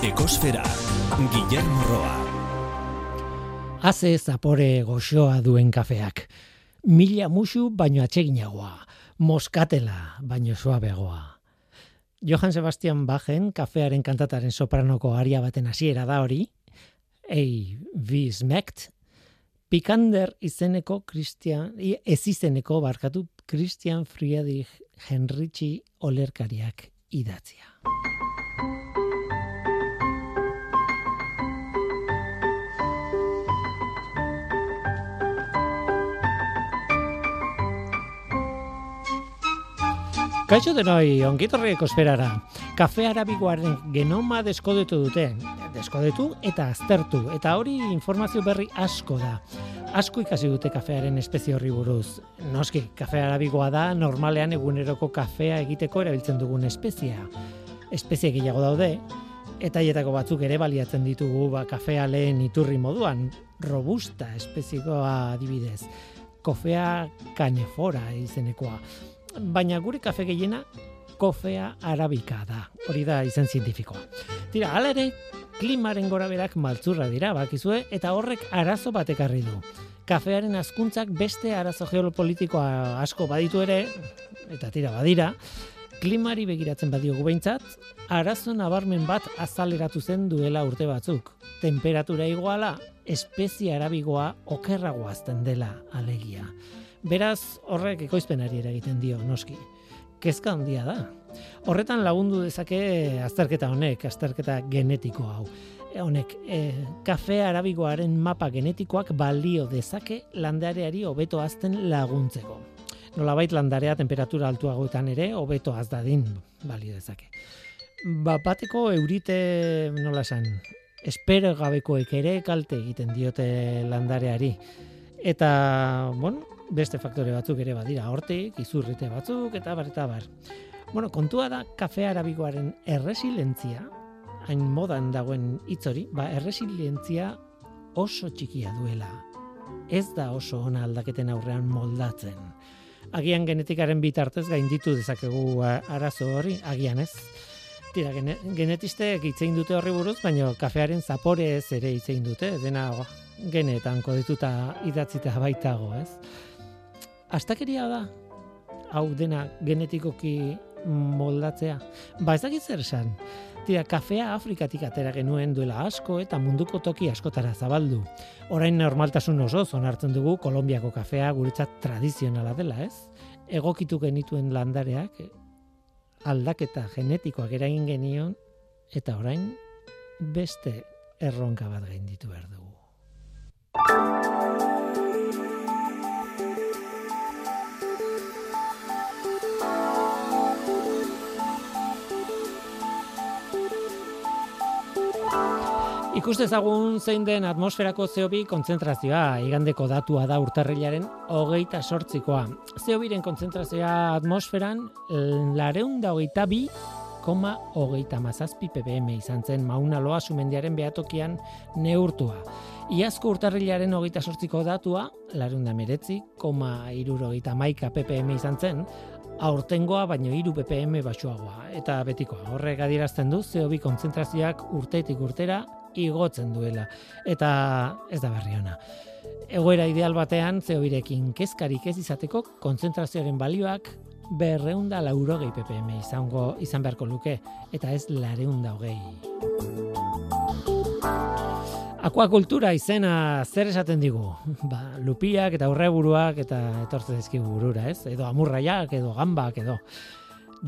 Ekosfera, Guillermo Roa. Haze zapore goxoa duen kafeak. Mila musu baino atseginagoa. Moskatela baino suabegoa. Johann Sebastian Bachen kafearen kantataren sopranoko aria baten hasiera da hori. Ei, wie smekt? Pikander izeneko Christian, ez izeneko barkatu Christian Friedrich Henrici olerkariak idatzia. Kaixo denoi, ongitorri ekosferara. Kafe arabikoaren genoma deskodetu dute. Deskodetu eta aztertu. Eta hori informazio berri asko da. Asko ikasi dute kafearen espezie horri buruz. Noski, kafe arabikoa da normalean eguneroko kafea egiteko erabiltzen dugun espezia. Espezie gehiago daude, eta hietako batzuk ere baliatzen ditugu ba, kafea lehen iturri moduan. Robusta espezikoa adibidez. Kofea kanefora izenekoa baina gure kafe gehiena kofea arabika da. Hori da izen zientifikoa. Tira, hala ere, klimaren gora berak maltzurra dira, bakizue, eta horrek arazo bat ekarri du. Kafearen azkuntzak beste arazo geopolitikoa asko baditu ere, eta tira badira, klimari begiratzen badiogu behintzat, arazo nabarmen bat azaleratu zen duela urte batzuk. Temperatura iguala, espezie arabigoa okerragoazten dela alegia. Beraz, horrek ekoizpenari eragiten dio, noski. Kezka handia da. Horretan lagundu dezake azterketa honek, azterketa genetiko hau. E, honek, e, kafe arabigoaren mapa genetikoak balio dezake landareari hobeto azten laguntzeko. Nolabait landarea temperatura altuagoetan ere hobeto az dadin balio dezake. Ba, bateko eurite, nola esan, espero gabekoek ere kalte egiten diote landareari. Eta, bueno, beste faktore batzuk ere badira, hortik, izurrite batzuk, eta bar, eta bar. Bueno, kontua da, kafe arabikoaren erresilentzia, hain modan dagoen hitzori, ba, erresilientzia oso txikia duela. Ez da oso ona aldaketen aurrean moldatzen. Agian genetikaren bitartez gainditu dezakegu arazo hori, agian ez. Tira, genetistek itzein dute horri buruz, baina kafearen zapore ez ere itzein dute, dena genetan kodituta idatzita baitago, ez? Astakeria da hau dena genetikoki moldatzea. Ba ez dakit zer esan. Tira, kafea Afrikatik atera genuen duela asko eta munduko toki askotara zabaldu. Orain normaltasun oso onartzen dugu Kolombiako kafea guretzat tradizionala dela, ez? Egokitu genituen landareak aldaketa genetikoak eragin genion eta orain beste erronka bat gainditu behar dugu. Ikustezagun zein den atmosferako CO2 kontzentrazioa, igandeko datua da urtarrilaren hogeita sortzikoa. CO2ren kontzentrazioa atmosferan lareun da hogeita bi, koma hogeita mazazpi ppm izan zen mauna loa sumendiaren behatokian neurtua. Iazko urtarrilaren hogeita sortziko datua, lareun da meretzi, koma irurogeita maika ppm izan zen, aurtengoa baino iru ppm basuagoa. Eta betikoa, horrek adierazten du CO2 kontzentrazioak urtetik urtera igotzen duela. Eta ez da berri ona. Egoera ideal batean, zeobirekin kezkarik ez izateko, kontzentrazioaren balioak berreunda laurogei ppm izango izan beharko luke, eta ez lareunda hogei. Akuakultura izena zer esaten digu? Ba, lupiak eta aurreburuak eta etortzen dizkigu burura, ez? Edo amurraiak, edo gambak, edo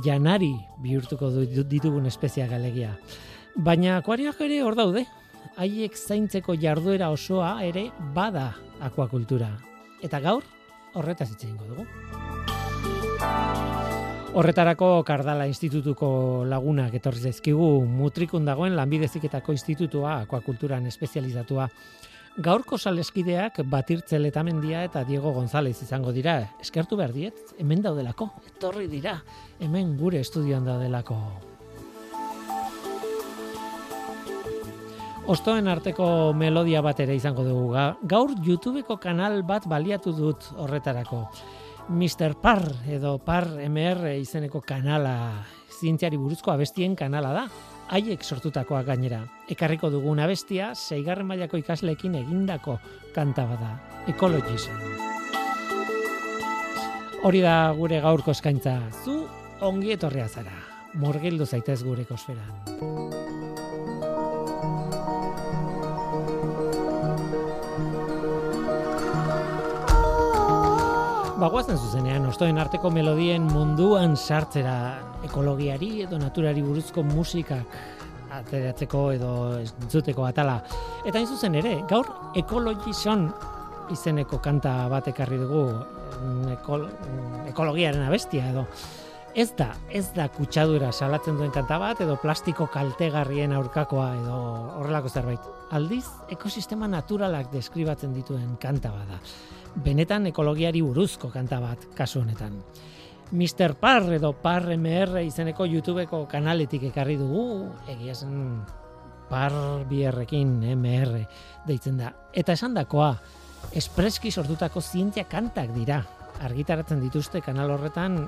janari bihurtuko ditugun espeziak alegia. Baina akuarioak ere hor daude. Haiek zaintzeko jarduera osoa ere bada akuakultura. Eta gaur horretaz hitze dugu. Horretarako Kardala Institutuko lagunak etorri zaizkigu mutrikun dagoen lanbideziketako institutua akuakulturan espezializatua. Gaurko saleskideak batirtze letamendia eta Diego González izango dira. Eskertu behar diet, hemen daudelako, etorri dira, hemen gure estudioan daudelako. Ostoen arteko melodia bat ere izango dugu. Gaur YouTubeko kanal bat baliatu dut horretarako. Mr. Par edo Par MR izeneko kanala zientziari buruzko abestien kanala da. haiek sortutakoa gainera. Ekarriko dugun abestia, zeigarren mailako ikasleekin egindako kanta bada, Ecologies. Hori da gure gaurko eskaintza, zu ongi etorria zara, morgildu zaitez gure kosferan. Bagoazen zuzenean, ostoen arteko melodien munduan sartzera ekologiari edo naturari buruzko musikak ateratzeko edo entzuteko atala. Eta hain zuzen ere, gaur ekologizon izeneko kanta bat ekarri dugu ekol, ekologiaren abestia edo. Ez da, ez da kutsadura salatzen duen kanta bat edo plastiko kaltegarrien aurkakoa edo horrelako zerbait. Aldiz, ekosistema naturalak deskribatzen dituen kanta bada benetan ekologiari buruzko kanta bat kasu honetan. Mr. Parr edo Parr MR izeneko YouTubeko kanaletik ekarri dugu, egia zen Parr bierrekin MR deitzen da. Eta esan dakoa, espreski sortutako zientzia kantak dira. Argitaratzen dituzte kanal horretan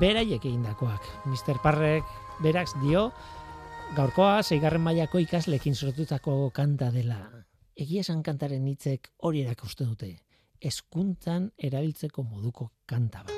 beraiek egindakoak. Mr. Parrek berak dio, gaurkoa zeigarren mailako ikaslekin sortutako kanta dela. Egia esan kantaren hitzek hori erakusten dute eskuntzan erabiltzeko moduko kanta bat.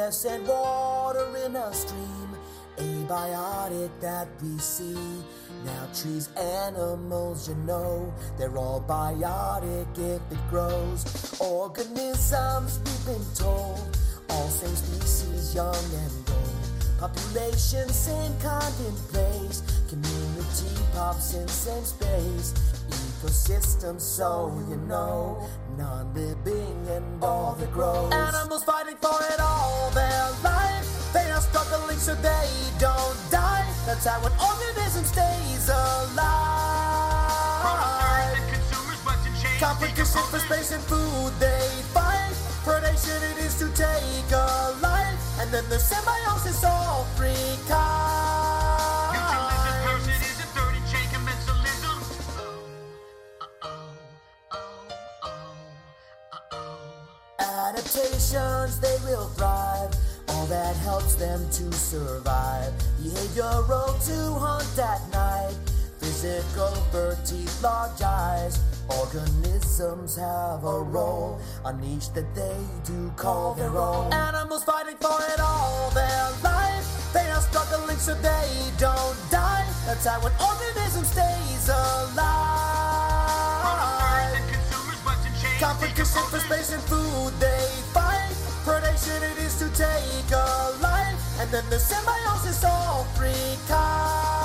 Air and water in a stream, abiotic that we see. Now trees, animals, you know, they're all biotic if it grows. Organisms, we've been told, all same species, young and old. Population, same kind in place. Community pops in same space. Ecosystem, so you know non-living and all that grows. Animals fighting for it all their life. They are struggling so they don't die. That's how an organism stays alive. Competition for space and food they fight. Predation it is to take a life. And then the symbiosis all three kinds. They will thrive. All that helps them to survive. Behavioral to hunt at night. Physical teeth, large eyes. Organisms have a role, a niche that they do call their own. Animals fighting for it all their life. They are struggling so they don't die. That's how an organism stays alive. Competition for space and food they. Predation it is to take a life. And then the symbiosis all three kinds.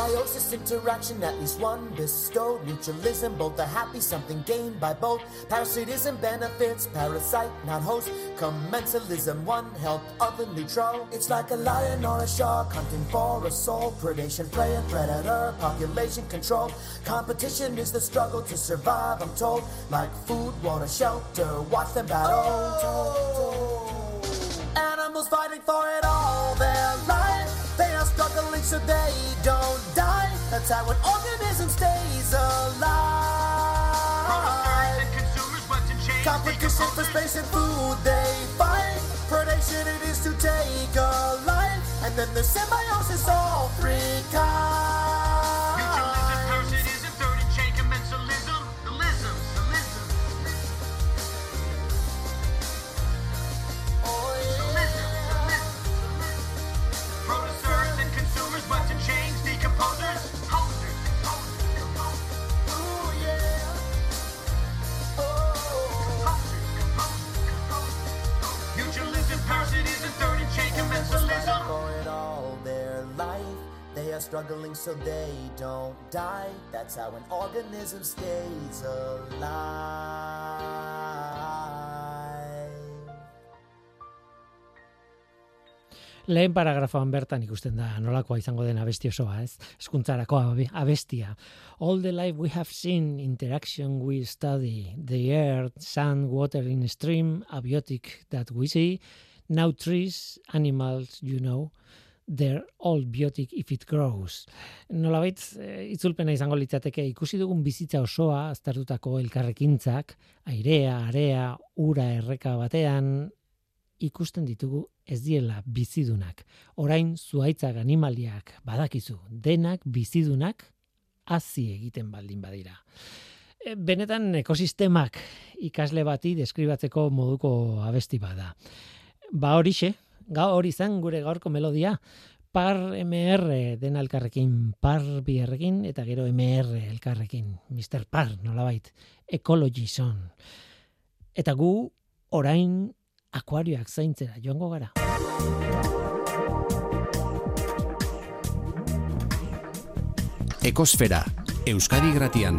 Symbiosis interaction, at least one bestowed. Mutualism, both are happy, something gained by both. Parasitism benefits, parasite, not host. Commensalism, one help, other neutral. It's like a lion or a shark hunting for a soul. Predation, prey, and predator, population control. Competition is the struggle to survive, I'm told. Like food, water, shelter, watch them battle. Oh! Animals fighting for it all their life. They are so they don't die. That's how an organism stays alive. Competition for space and food they fight. Predation it is to take a life. And then the symbiosis all three kinds. Struggling so they don't die. That's how an organism stays alive. Lehen paragrafoan bertan ikusten da nolakoa izango den abesti osoa, ez? Eskuntzarako abe- abestia. All the life we have seen, interaction we study, the air, sun, water in stream, abiotic that we see, now trees, animals, you know, they're all biotic if it grows. Nolabait, eh, itzulpena izango litzateke ikusi dugun bizitza osoa aztertutako elkarrekintzak, airea, area, ura erreka batean, ikusten ditugu ez diela bizidunak. Orain zuaitzak animaliak badakizu, denak bizidunak hazi egiten baldin badira. E, Benetan ekosistemak ikasle bati deskribatzeko moduko abesti bada. Ba horixe, ga hori zen gure gaurko melodia, par MR den elkarrekin, par bierrekin, eta gero MR elkarrekin, Mr. Par, nolabait, Ecology Zone. Eta gu orain akuarioak zaintzera joango gara. Ekosfera, Euskadi Gratian.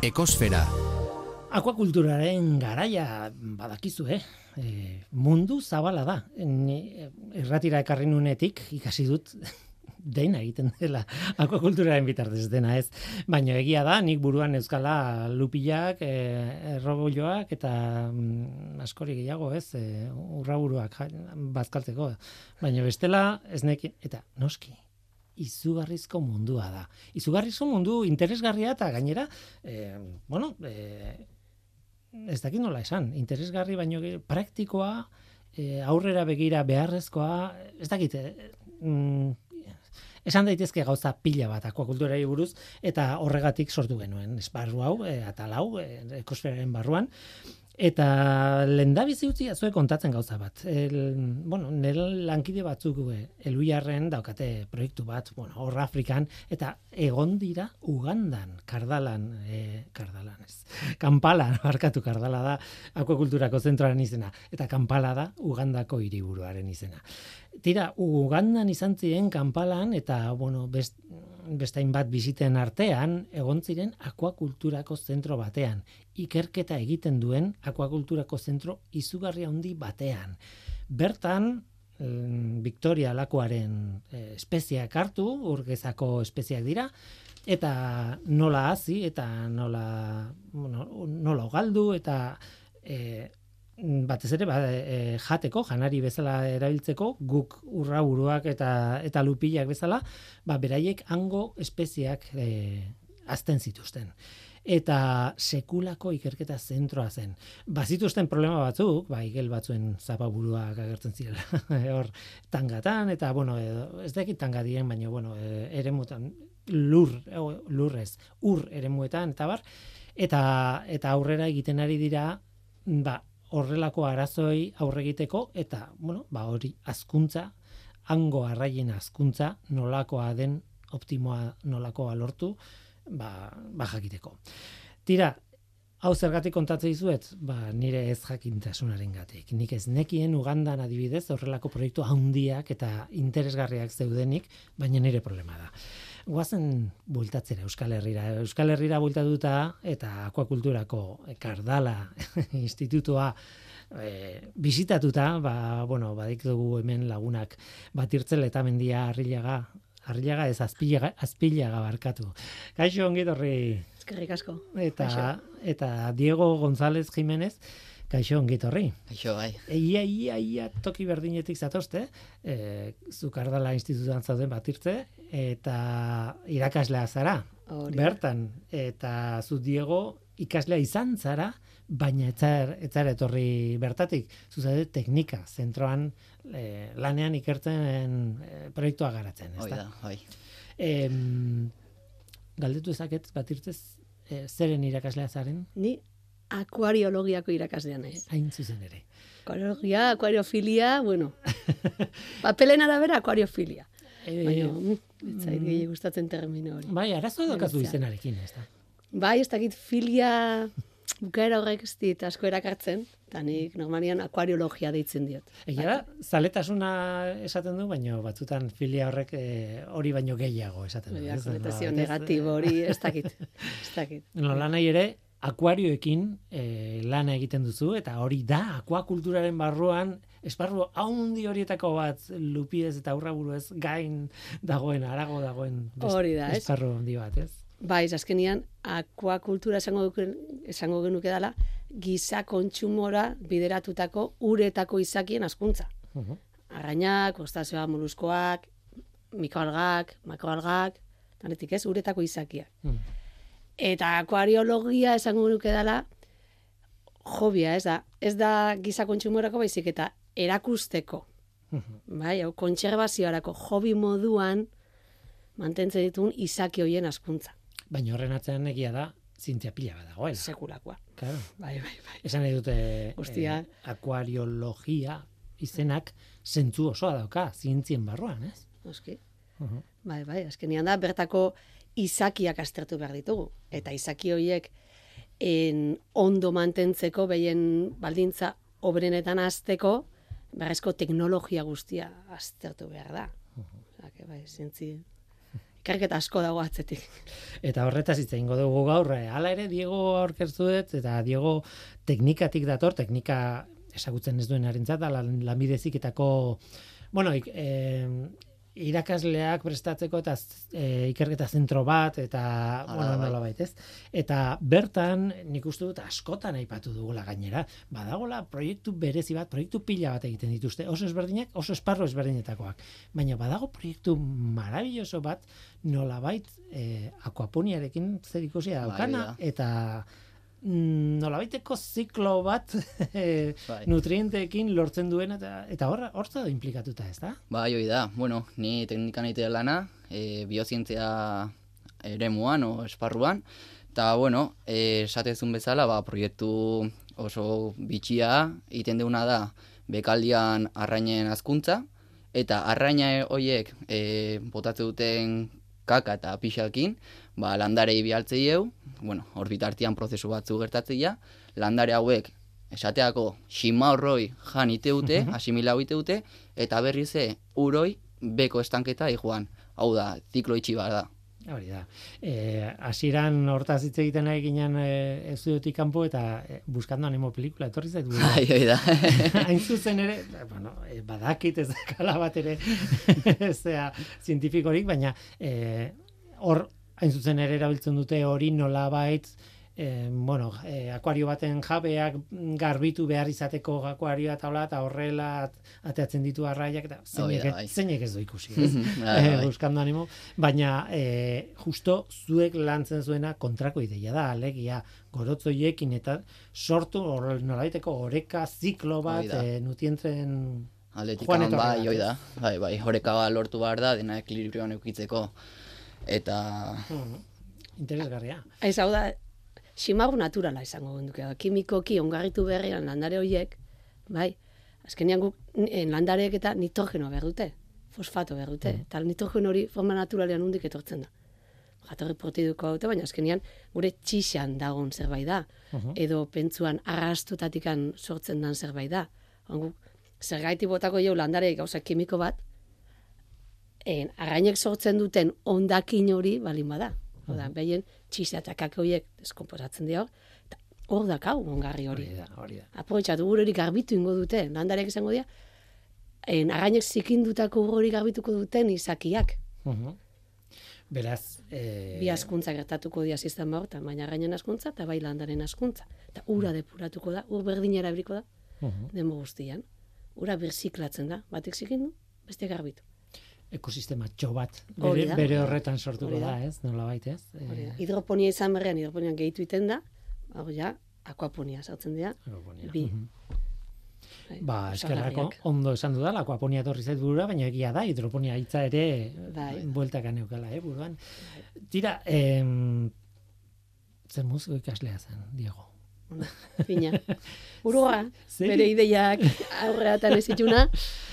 Ekosfera, Akuakulturaren garaia badakizu, eh? E, mundu zabala da. Ni, erratira ekarri nunetik ikasi dut dena egiten dela akuakulturaren bitartez dena ez. Baina egia da, nik buruan euskala lupilak, e, errogulloak eta mm, askori gehiago ez, e, urraburuak bazkaltzeko. Baina bestela ez nekin, eta noski, izugarrizko mundua da. Izugarrizko mundu interesgarria eta gainera, e, bueno, e, ez dakit nola esan, interesgarri baino praktikoa, e, aurrera begira beharrezkoa, ez dakit, e, mm, esan daitezke gauza pila bat akuakulturari buruz eta horregatik sortu genuen esparru hau, e, atal hau, e, ekosferaren barruan. Eta lendabizi utzi zuek kontatzen gauza bat. El, bueno, nire lankide batzuk e, eluiarren daukate proiektu bat, bueno, hor Afrikan, eta egon dira Ugandan, Kardalan, e, Kardalan ez, Kampala, barkatu Kardala da, akuakulturako zentroaren izena, eta Kampala da Ugandako hiriburuaren izena. Tira, Ugandan izan ziren Kampalan, eta, bueno, best, bestain bat biziten artean, egon ziren akuakulturako zentro batean, ikerketa egiten duen akuakulturako zentro izugarri handi batean. Bertan, em, Victoria lakuaren eh, espeziak hartu, urgezako espeziak dira, eta nola hazi, eta nola, bueno, nola galdu, eta e, batez ere ba, e, jateko, janari bezala erabiltzeko, guk urraburuak eta, eta lupilak bezala, ba, beraiek hango espeziak e, azten zituzten. Eta sekulako ikerketa zentroa zen. Bazituzten problema batzuk, ba, igel batzuen zapaburuak agertzen zirela, hor tangatan, eta, bueno, ez dakit tanga diren, baina, bueno, e, eremutan, lur, lurrez, ur eremuetan, eta bar, eta, eta aurrera egiten ari dira, ba, horrelako arazoi aurre egiteko, eta, bueno, ba, hori azkuntza, hango arraien azkuntza, nolakoa den, optimoa nolakoa lortu, ba, ba jakiteko. Tira, hau zergatik kontatzen dizuet, ba, nire ez jakintasunaren gatik. Nik ez nekien Ugandan adibidez horrelako proiektu handiak eta interesgarriak zeudenik, baina nire problema da. Guazen bueltatzera Euskal Herrira. Euskal Herrira bueltatuta eta akuakulturako Kardala institutua e, bisitatuta, ba, bueno, badik dugu hemen lagunak batirtzela eta mendia arrilaga, arrilaga ez azpilaga, azpilaga barkatu. Kaixo ongi etorri Eskerrik asko. eta, Kaixo. eta Diego González Jiménez, kaixo ongi etorri. Aixo, bai. Ia, ia, ia, toki berdinetik zatozte, e, zukardala institutuan zauden batirtze, eta irakaslea zara, Hori bertan, eta zu Diego ikaslea izan zara, baina etzar, etzar etorri bertatik, zuzade teknika, zentroan e, lanean ikertzen e, proiektua garatzen, Hoi ezta? da, bai. Em, galdetu ezaket batirtzez e, zeren irakaslea zaren, Ni akuariologiako irakaslea naiz. hain zuzen ere. Akuariologia, akuariofilia, bueno. Papelen arabera akuariofilia. E, Baina, mm, gehi gustatzen termino hori. bai, arazo daukazu Berezia. izenarekin, ez da? Bai, ez dakit filia Bukaera horrek ez dit asko erakartzen, eta nik normalian akuariologia deitzen diot. Egia da, zaletasuna esaten du, baina batzutan filia horrek eh, hori baino gehiago esaten du. Baina, konotazio ez? negatibo hori ez dakit. Ez dakit. Nola nahi ere, akuarioekin eh, lana egiten duzu, eta hori da, akuakulturaren barruan, esparru haundi horietako bat lupiez eta aurraburuez gain dagoen, arago dagoen best- Hori da, ez? esparru handi bat, ez? Bai, azkenian, akuakultura esango, esango genuke dela, giza kontsumora bideratutako uretako izakien askuntza. Mhm. Arrainak, ostazioa, moluskoak, mikroalgak, makroalgak, tanetik ez, uretako izakiak. Mhm. Eta akuariologia esango genuke dela, jobia, ez da, ez da giza kontsumorako baizik eta erakusteko. Mhm. Bai, hau kontserbazioarako hobi moduan mantentzen ditun izaki hoien askuntza. Baina horren atzean egia da, zientzia pila bat dagoela. Sekulakoa. Claro. Bai, bai, bai. Esan nahi dute Hostia. eh, akuariologia izenak zentzu osoa dauka, zientzien barruan, ez? Noski. Mhm. Bai, bai, azkenian da bertako izakiak aztertu behar ditugu. Eta izaki horiek en ondo mantentzeko behien baldintza obrenetan azteko, berrezko teknologia guztia aztertu behar da. Que bai, zintzi... Ikerketa asko dago atzetik. Eta horretaz hitz egingo dugu gaur, eh, hala ere Diego aurkeztu dut eta Diego teknikatik dator, teknika ezagutzen ez duen harentzat, da lan, lanbideziketako bueno, ik, eh, irakasleak prestatzeko eta e, ikerketa zentro bat eta bueno, bai. nolabait, ez? Eta bertan nik uste dut askotan aipatu dugula gainera, badagola proiektu berezi bat, proiektu pila bat egiten dituzte, oso ezberdinak, oso esparro ezberdinetakoak. Baina badago proiektu marabilloso bat nolabait eh, akuaponiarekin zer ikusia daukana Bai, eta mm, nolabaiteko ziklo bat eh, Bai. nutrienteekin lortzen duen eta eta hor hortza da implikatuta, ez da? Bai, hoi da. Bueno, ni teknikan egitea lana, e, biozientzia eremuan o esparruan, eta bueno, e, esatezun bezala, ba, proiektu oso bitxia egiten deuna da bekaldian arrainen azkuntza, eta arraina horiek e, botatze duten kaka eta pixakin, ba, landarei bialtzei eu, bueno, hor bitartian prozesu batzu gertatzeia, landare hauek esateako xima horroi jan ite dute, asimilau ite dute, eta berriz ze uroi beko estanketa joan. Hau da, ziklo itxi bat da. Hori da. Eh, hasieran hortaz hitz egiten ari ginen eh, estudiotik kanpo eta eh, buskando animo pelikula etorri zait burura. Bai, hoi da. Hain zuzen ere, bueno, eh, badakit ez dakala bat ere zea zientifikorik, baina eh, hor hain zuzen ere erabiltzen dute hori nolabait eh, bueno, eh, akuario baten jabeak garbitu behar izateko akuarioa eta hola, eta horrela at- ateatzen ditu arraiak, eta zeinek, da, bai. zeinek ez du ikusi, ez? Bai, eh, bai. buskando animo, baina eh, justo zuek lantzen zuena kontrako ideia da, alegia gorotzoiekin eta sortu hor nolabaiteko oreka ziklo bat eh, nutrienten Atletik Joan etorri bai, hoi da. Bai, bai, horeka bat lortu behar da, dena ekilibrioan eukitzeko. Eta, interesgarria. Ez hau da, simagu naturala izango genduke. Kimikoki ongarritu berrian landare horiek, bai, azkenean guk eh, landareek eta nitrogeno behar dute, fosfato behar dute, eta nitrogeno hori forma naturalean hundik etortzen da. Jatorri protiduko dute, baina azkenean gure txixan dagon zerbait da, edo pentsuan arrastutatikan sortzen dan zerbait da. Guk, zergaiti botako jau landareek gauza kimiko bat, en, arrainek sortzen duten ondakin hori balin bada. Oda, behien txisa eta kake horiek deskomposatzen dira, eta hor dakau ongarri hori. Hori da, hori da. Aprobetxatu ur hori garbitu ingo dute, landarek izango dira, en, arrainek zikindutako hori garbituko duten izakiak. Mhm. Beraz, eh, Bi askuntza gertatuko dira sistema hortan, baina arrainen askuntza eta bai landaren askuntza. Eta ura depuratuko da, ur berdina erabiliko da, mhm. demo guztian. Ura birziklatzen da, batek zikindu, beste garbitu. Ekosistema txo bat bere, bere horretan sortuko da, da. ez? Nolabait, ez? Hori da. Eh, Hidroponia izan berrean, hidroponian gehitu iten da, hau ja, akuaponia sartzen dira, aeroponia. bi. Mhm. Bai, Ba, eskerrako ondo esan dudala, akuaponia etorri zait burura, baina egia da, hidroponia hitza ere Bai. bueltaka neukala, eh, buruan. Tira, em, zer muziko ikaslea zen, Diego. Fina. Urua, Ze- bere ideiak aurreatan ez ituna,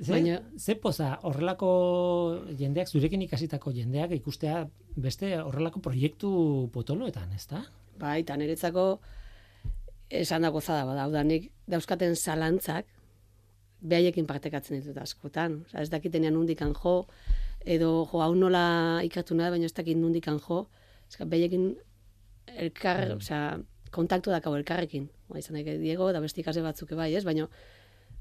Ze, Baina- ze poza, horrelako jendeak, zurekin ikasitako jendeak ikustea beste horrelako proiektu potoloetan, ez da? bai, eta niretzako esan da gozada bada, hau da, nik dauzkaten zalantzak, behaiekin partekatzen ditut askotan. Osa, ez dakitenean nundikan jo, edo jo, hau nola ikertu nahi, baina ez dakit nundikan jo. Ez ka, behaiekin elkar, Mm. osea, kontaktu dakau elkarrekin. Ba, izan daik, Diego, da beste ikasle batzuk bai, ez? Baina,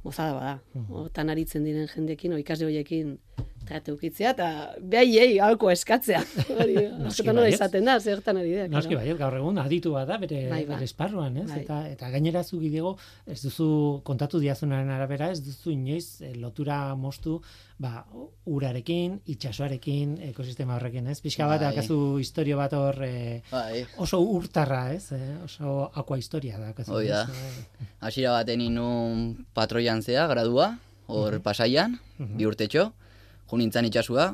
gozada bada. Mhm. Hortan aritzen diren jendekin, o ikasle horiekin trate ukitzea, eta behaiei halko eskatzea. Hori, askotan hori izaten da, zertan ari da. Noski claro. bai, gaur egun aditu bat da bere, Bai, bai. bere esparruan, ez? Bai. Eta, eta gainera zu Diego, ez duzu kontatu diazunaren arabera, ez duzu inoiz eh, lotura mostu ba, urarekin, itsasoarekin, ekosistema horrekin, ez? Pixka bat, Bai. akazu historio bat hor eh, Bai, oso urtarra, ez? Eh? Oso aqua historia da. akazu? Bai. Hasiera baten inun patroian zea, gradua, hor pasaian, bi urtetxo, junintzan itxasua,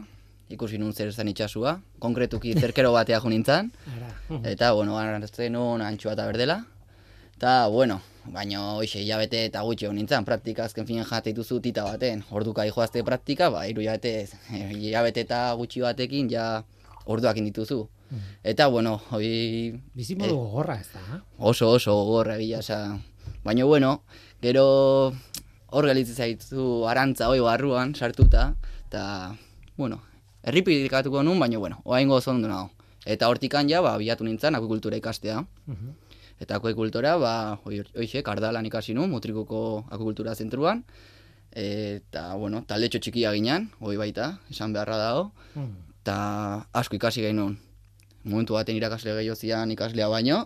ikusi nun zer zen itxasua, konkretuki zerkero batea junintzan, eta, bueno, hartzen nun antxua eta berdela, eta, bueno, baina hoxe, hilabete eta gutxi hon nintzen, praktika azken finen jate dituzu tita baten, orduka joazte praktika, ba, iru hilabete, eh, hilabete eta gutxi batekin, ja, orduak dituzu. Eta, bueno, hoi Bizimodu gogorra ez da. oso oso gogorra esan. Baina bueno, gero hor gelitzen zaitu arantza hoi barruan sartuta eta bueno, erripidikatuko nun, baina bueno, oraingo oso ondo nago. Eta hortikan ja ba bilatu nintzen akuikultura ikastea. Mhm. Eta akuikultura ba hoi hoixe kardalan ikasi nun Mutrikuko akuikultura zentruan. Eta bueno, taldetxo txikia ginen, hoi baita, esan beharra dago Mhm. eta asko ikasi gainun. Momentu baten irakasle gehiago zian ikaslea baino,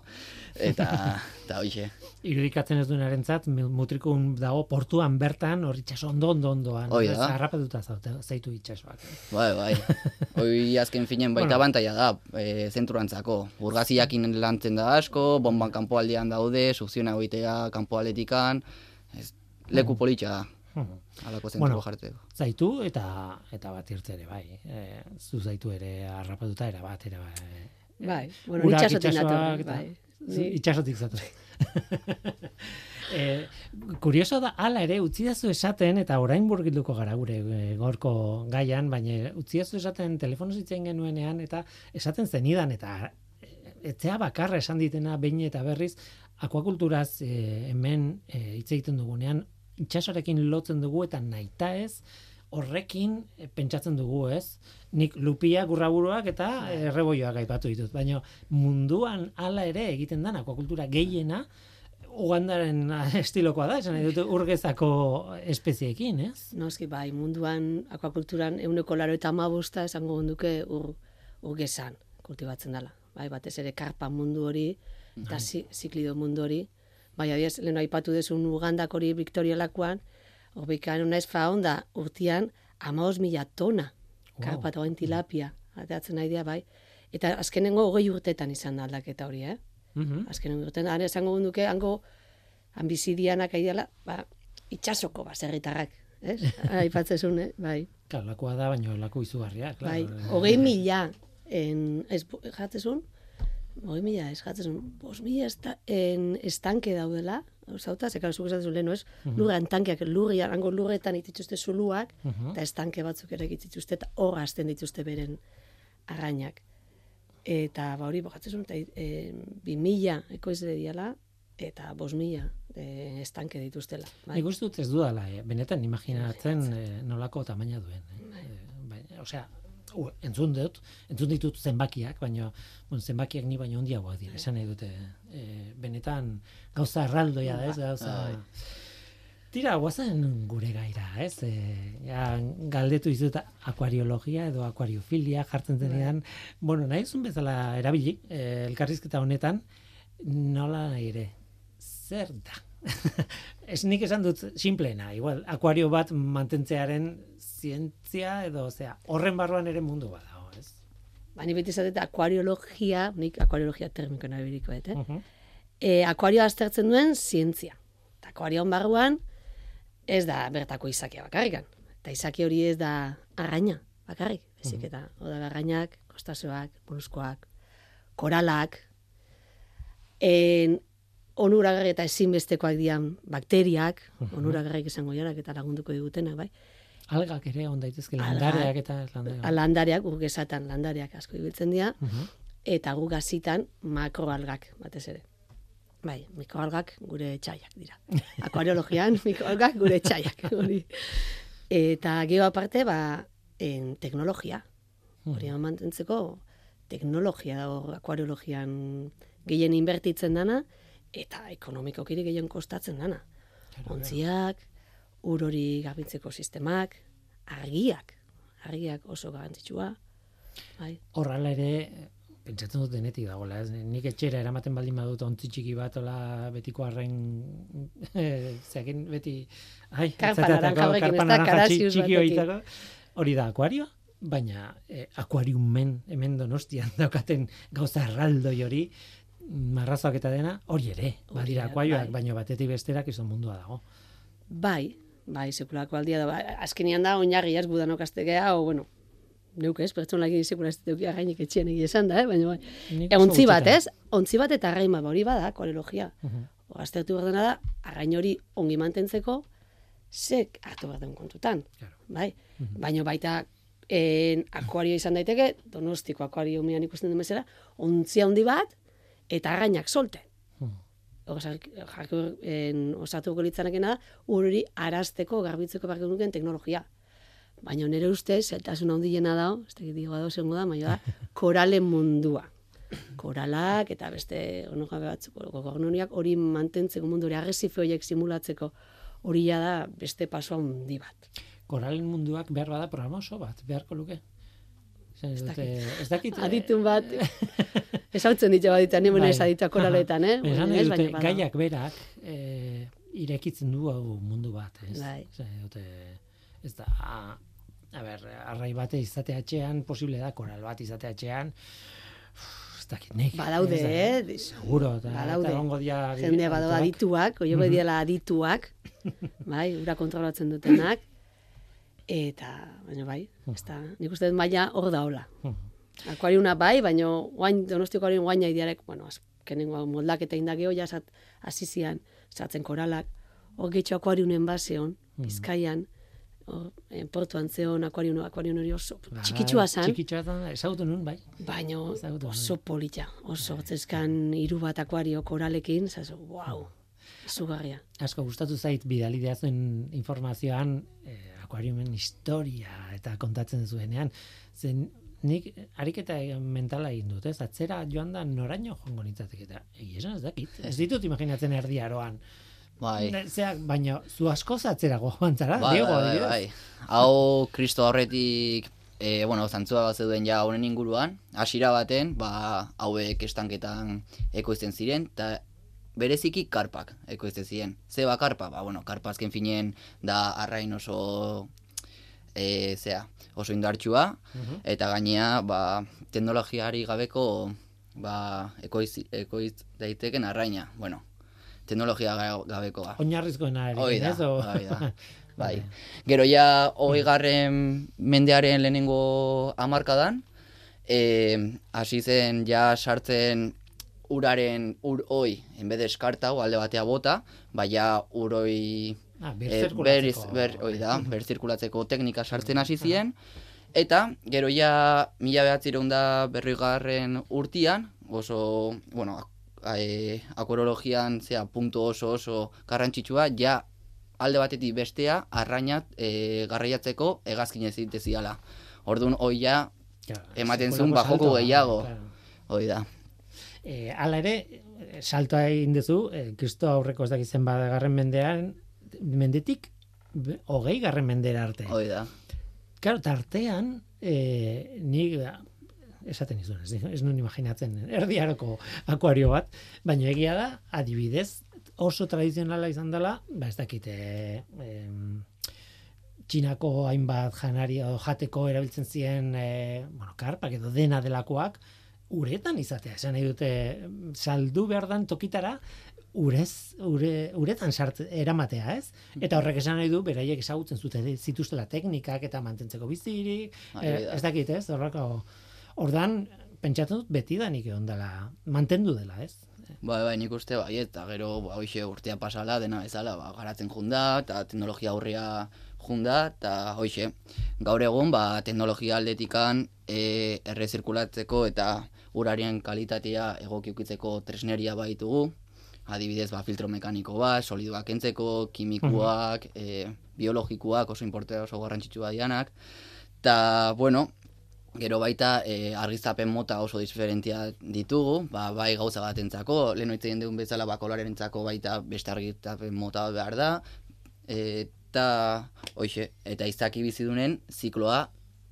eta, eta hoixe. Irudikatzen ez duenarentzat mutrikun dago portuan bertan hor itsaso ondo ondo ondoan. Hoi da. Ez, Harrapatuta zaute- zaitu itsasoak. Bai, bai. Hoi azken finen baita Bueno. bantaia da, e, zentruantzako. Urgaziakin lantzen da asko, bomban kanpoaldean daude, sukziona goitea kanpoaletikan, ez, leku politxa da, Mhm. Alako zentruko Bueno. Zaitu eta eta bat irte ere bai. E, zu zaitu ere harrapatuta era bat ere bai. Bai, bueno, Urak, itxasotik eta- bai. Itxasotik zatu. e, kurioso da, hala ere, utzi dazu esaten, eta orain burgilduko gara gure e, gorko gaian, baina utzi dazu esaten telefono zitzen genuenean, eta esaten zenidan, eta e, etzea bakarra esan ditena behin eta berriz, akuakulturaz e, hemen e, hitz egiten dugunean, itxasorekin lotzen dugu, eta naita ez, horrekin e, pentsatzen dugu, ez? Nik lupia gurraburuak eta erreboioak aipatu ditut, baina munduan hala ere egiten den akuakultura gehiena Ugandaren estilokoa da, esan nahi dut urgezako espezieekin, ez? Noski, bai, munduan, akuakulturan, euneko laro eta amabosta esango gonduke ur, urgezan kultibatzen dela. Bai, batez ere karpa mundu hori, eta zi, ziklido mundu hori. Bai, adiez, lehen aipatu desun Ugandak hori Victorialakoan, horbikan unaiz faonda urtian amaos mila tona Wow. karpa eta oain tilapia, ateatzen nahi dira, bai. Eta azkenengo hogei urtetan izan da aldaketa hori, eh? Mhm. azkenengo urtetan, han esango gunduke, hango ambizidianak aidela, ba, itxasoko baserritarrak, ez? Aipatzezun, eh? bai. Claro, lakua da, baina laku izugarria, Bai, claro. hogei mila, en, ez, bo- hogei mila, ez jatzezun, bos mila esta, en estanke daudela, zauta, zekara zuk esatzen lehenu ez, lurran tankeak, lurrian, hango lurretan itituzte zuluak, Mhm. eta estanke batzuk ere dituzte, eta hor hasten dituzte beren arrainak. Eta ba hori bogatzen eta e, bi mila ekoizle diala, eta bos mila e, estanke dituztela. Bai. Nik uste dut ez dudala, eh? benetan imaginatzen eh, nolako tamaina duen. Eh? Bai, osea, u, entzun dut, entzun ditut zenbakiak, baina bueno, zenbakiak ni baino handiagoak dira, esan nahi dute. Eh, benetan gauza erraldoia da, ez? Gauza... Bai. Tira, guazen gure gaira, ez? E, ja, galdetu izut akuariologia edo akuariofilia jartzen denean, bueno, nahi zuen bezala erabili, e, elkarrizketa honetan, nola nahi ere, zer da? ez nik esan dut simpleena, igual, akuario bat mantentzearen zientzia edo, osea, horren barruan ere mundu bat dago, ez? Ba, ni beti zatet akuariologia, nik akuariologia termiko nabiliko, eh? Mhm. e, akuarioa aztertzen duen zientzia. Eta akuarion barruan ez da bertako izakia bakarrikan. Eta izaki hori ez da arraina bakarrik. Bezik eta, oda arrainak, kostazoak, moluskoak, koralak, en, onuragarri eta ezinbestekoak dian bakteriak, onuragarrik izango jarak eta lagunduko digutenak, bai? Algak ere on daitezke landareak eta landareak. Landareak, urgesatan landareak asko ibiltzen dira, Mhm. eta gu gazitan makroalgak batez ere. Bai, mikroalgak gure txaiak dira. Akuariologian mikroalgak gure txaiak. Hori. Eta gero aparte, ba, en teknologia. Hori mantentzeko teknologia hor akuariologian gehien inbertitzen dana, eta ekonomikokiri gehien kostatzen dana. Ontziak, ur hori gabitzeko sistemak, argiak, argiak oso garrantzitsua. Bai. Horrela ere, pentsatzen dut denetik dagoela, ez? Nik etxera eramaten baldin badut ontzi txiki bat, ola betiko arren, eh, zeakin beti, ai, Karpa etzatatako, naranja horrekin, karpa ez da, naranja txi- Karasius txiki batekin. horietako, hori da akuarioa, baina eh, akuariumen hemen donostian daukaten gauza erraldoi hori, marrazoak eta dena, hori ere, badira Hori, akuarioak, bai. baina batetik besterak izan mundua dago. Bai, bai, sekulako aldia da. Ba, azkenean da, oinarri ez budanok aztegea, o, bueno, neuk ez, pertsonakin sekula ez dut gainik etxean egia esan da, eh? baina bai. E, ontzi bat, ez? Ontzi bat eta arrain bat, ba, hori bada, koreologia. Mhm. Aztertu behar dena da, arrain hori ongi mantentzeko, zek hartu behar den kontutan. Claro. Bai? Baina baita en, akuario izan daiteke, donostiko akuario mian ikusten den bezala, ontzi handi bat, eta arrainak solte. Mhm. Jarko osatuko litzanekeena da, ur hori arazteko, garbitzeko beharko nuken teknologia. Baina nire ustez, zeltasun handiena da, ez dakit digo da, zengo da, baina da, koralen mundua. Koralak eta beste ono gabe batzuk, gornoniak hori mantentzeko mundu hori agresife horiek simulatzeko hori da beste paso handi bat. Koralen munduak behar bada programa oso bat, beharko luke. Ez, Ez dute, ez dakit... eh, Aditun bat, esautzen ditu bat ditan, hemen Bai. ez aditua koraletan, eh? Esan ez, baina badago. gaiak berak e, irekitzen du hau mundu bat, ez? Bai. Dute, ez da, a, a ber, arrai bate izate atxean, posible da, koral bat izate atxean, ez dakit nik. Badaude, ez da, eh? Seguro, eta, Badaude. eta dia... Jende bado adituak. oio Mhm. diela adituak, bai, ura kontrolatzen dutenak, eta, baina bai, ez da, nik uste dut maila hor da hola. Mhm. Akuariuna bai, baina guain, donostiko akuariun guaina idiarek, bueno, azkenengo moldaketa indakeo, ja sat, asizian, satzen koralak, hor getxo akuariunen baseon, Mhm. bizkaian, hor, en portuan zeon akuariun, akuariun hori oso Bai, txikitsua zan, Txikitsua zan, ezagutu nun, bai. baina oso polita, oso zeskan hiru bat akuario koralekin, zazu, wow, izugarria. asko gustatu zait bidali informazioan eh, akuariumen historia eta kontatzen zuenean zen nik ariketa mentala egin dut, ez? Atzera joan da noraino joango nintzateke eta egia ez dakit. Ez ditut imaginatzen erdi aroan. Bai. Zeak, baina zu askoz atzerago joan zara, Bai, Diego, bai, bai, bai. Hau kristo horretik, e, bueno, zantzua bat zeuden ja honen inguruan, hasiera baten, ba, hauek estanketan ekoizten ziren, eta bereziki karpak ekoizten ziren. Ze ba karpa? Ba, bueno, karpa azken finen da arrain oso, e, zea, oso indartsua, Mhm. eta gainea, ba, teknologiari gabeko, ba, ekoiz, ekoiz daiteken arraina, bueno, teknologia ga- gabekoa. Oinarrizkoena ere, Hoi da, ez? O- hoi da. Bai. Gero ja, hogei garren mendearen lehenengo hamarkadan, eh, hasi zen ja sartzen uraren ur hoi, enbede de eskartau alde batea bota, ba ja ur Ah, eh, berzirkulatzeko. berriz, ber, hoi da, berzirkulatzeko teknika sartzen hasi ziren, eta gero ja mila behatzireun da berrigarren urtian, oso, bueno, e, akorologian zea puntu oso oso garrantzitsua, ja alde batetik bestea arrainat e, garraiatzeko hegazkin ez ziala. Orduan hoi ja, ematen zuen bajoko gehiago. claro. hoi da. E, hala ere, eh, saltoa egin duzu, e, kristo aurreko ez dakitzen badagarren mendean, mendetik hogei garren mendera arte. Hoi da. Claro, tartean, e, nik da, esaten izun, ez, ez nuen imaginatzen, erdiaroko akuario bat, baina egia da, adibidez, oso tradizionala izan dela, ba ez dakite, em, txinako hainbat janari edo jateko erabiltzen ziren e, bueno, karpak edo dena delakoak uretan izatea. Esan nahi dute saldu behar dan tokitara urez, ure, uretan sart, eramatea, ez? Eta horrek esan nahi du, beraiek ezagutzen zute zituztela teknikak eta mantentzeko bizirik, eh, da. ez dakit, ez? Horrako, ordan pentsatzen dut betidanik egon dela, mantendu dela, ez? Bai, bai, nik uste bai, eta gero, ba, hoxe urtea pasala, dena bezala, ba, garatzen junda, eta teknologia aurria junda, eta hoxe, gaur egun, ba, teknologia aldetikan e, errezirkulatzeko eta urarien kalitatea egokiukitzeko tresneria baitugu, adibidez, ba, filtro mekaniko bat, solidoak kentzeko, kimikuak, e, biologikoak, oso importea oso garrantzitsua dianak. Ta, bueno, gero baita e, argiztapen mota oso diferentia ditugu, ba, bai gauza batentzako, lehen oitzen dugun bezala bakolarentzako baita beste argiztapen mota bat behar da, eta, hoxe, eta izaki bizidunen zikloa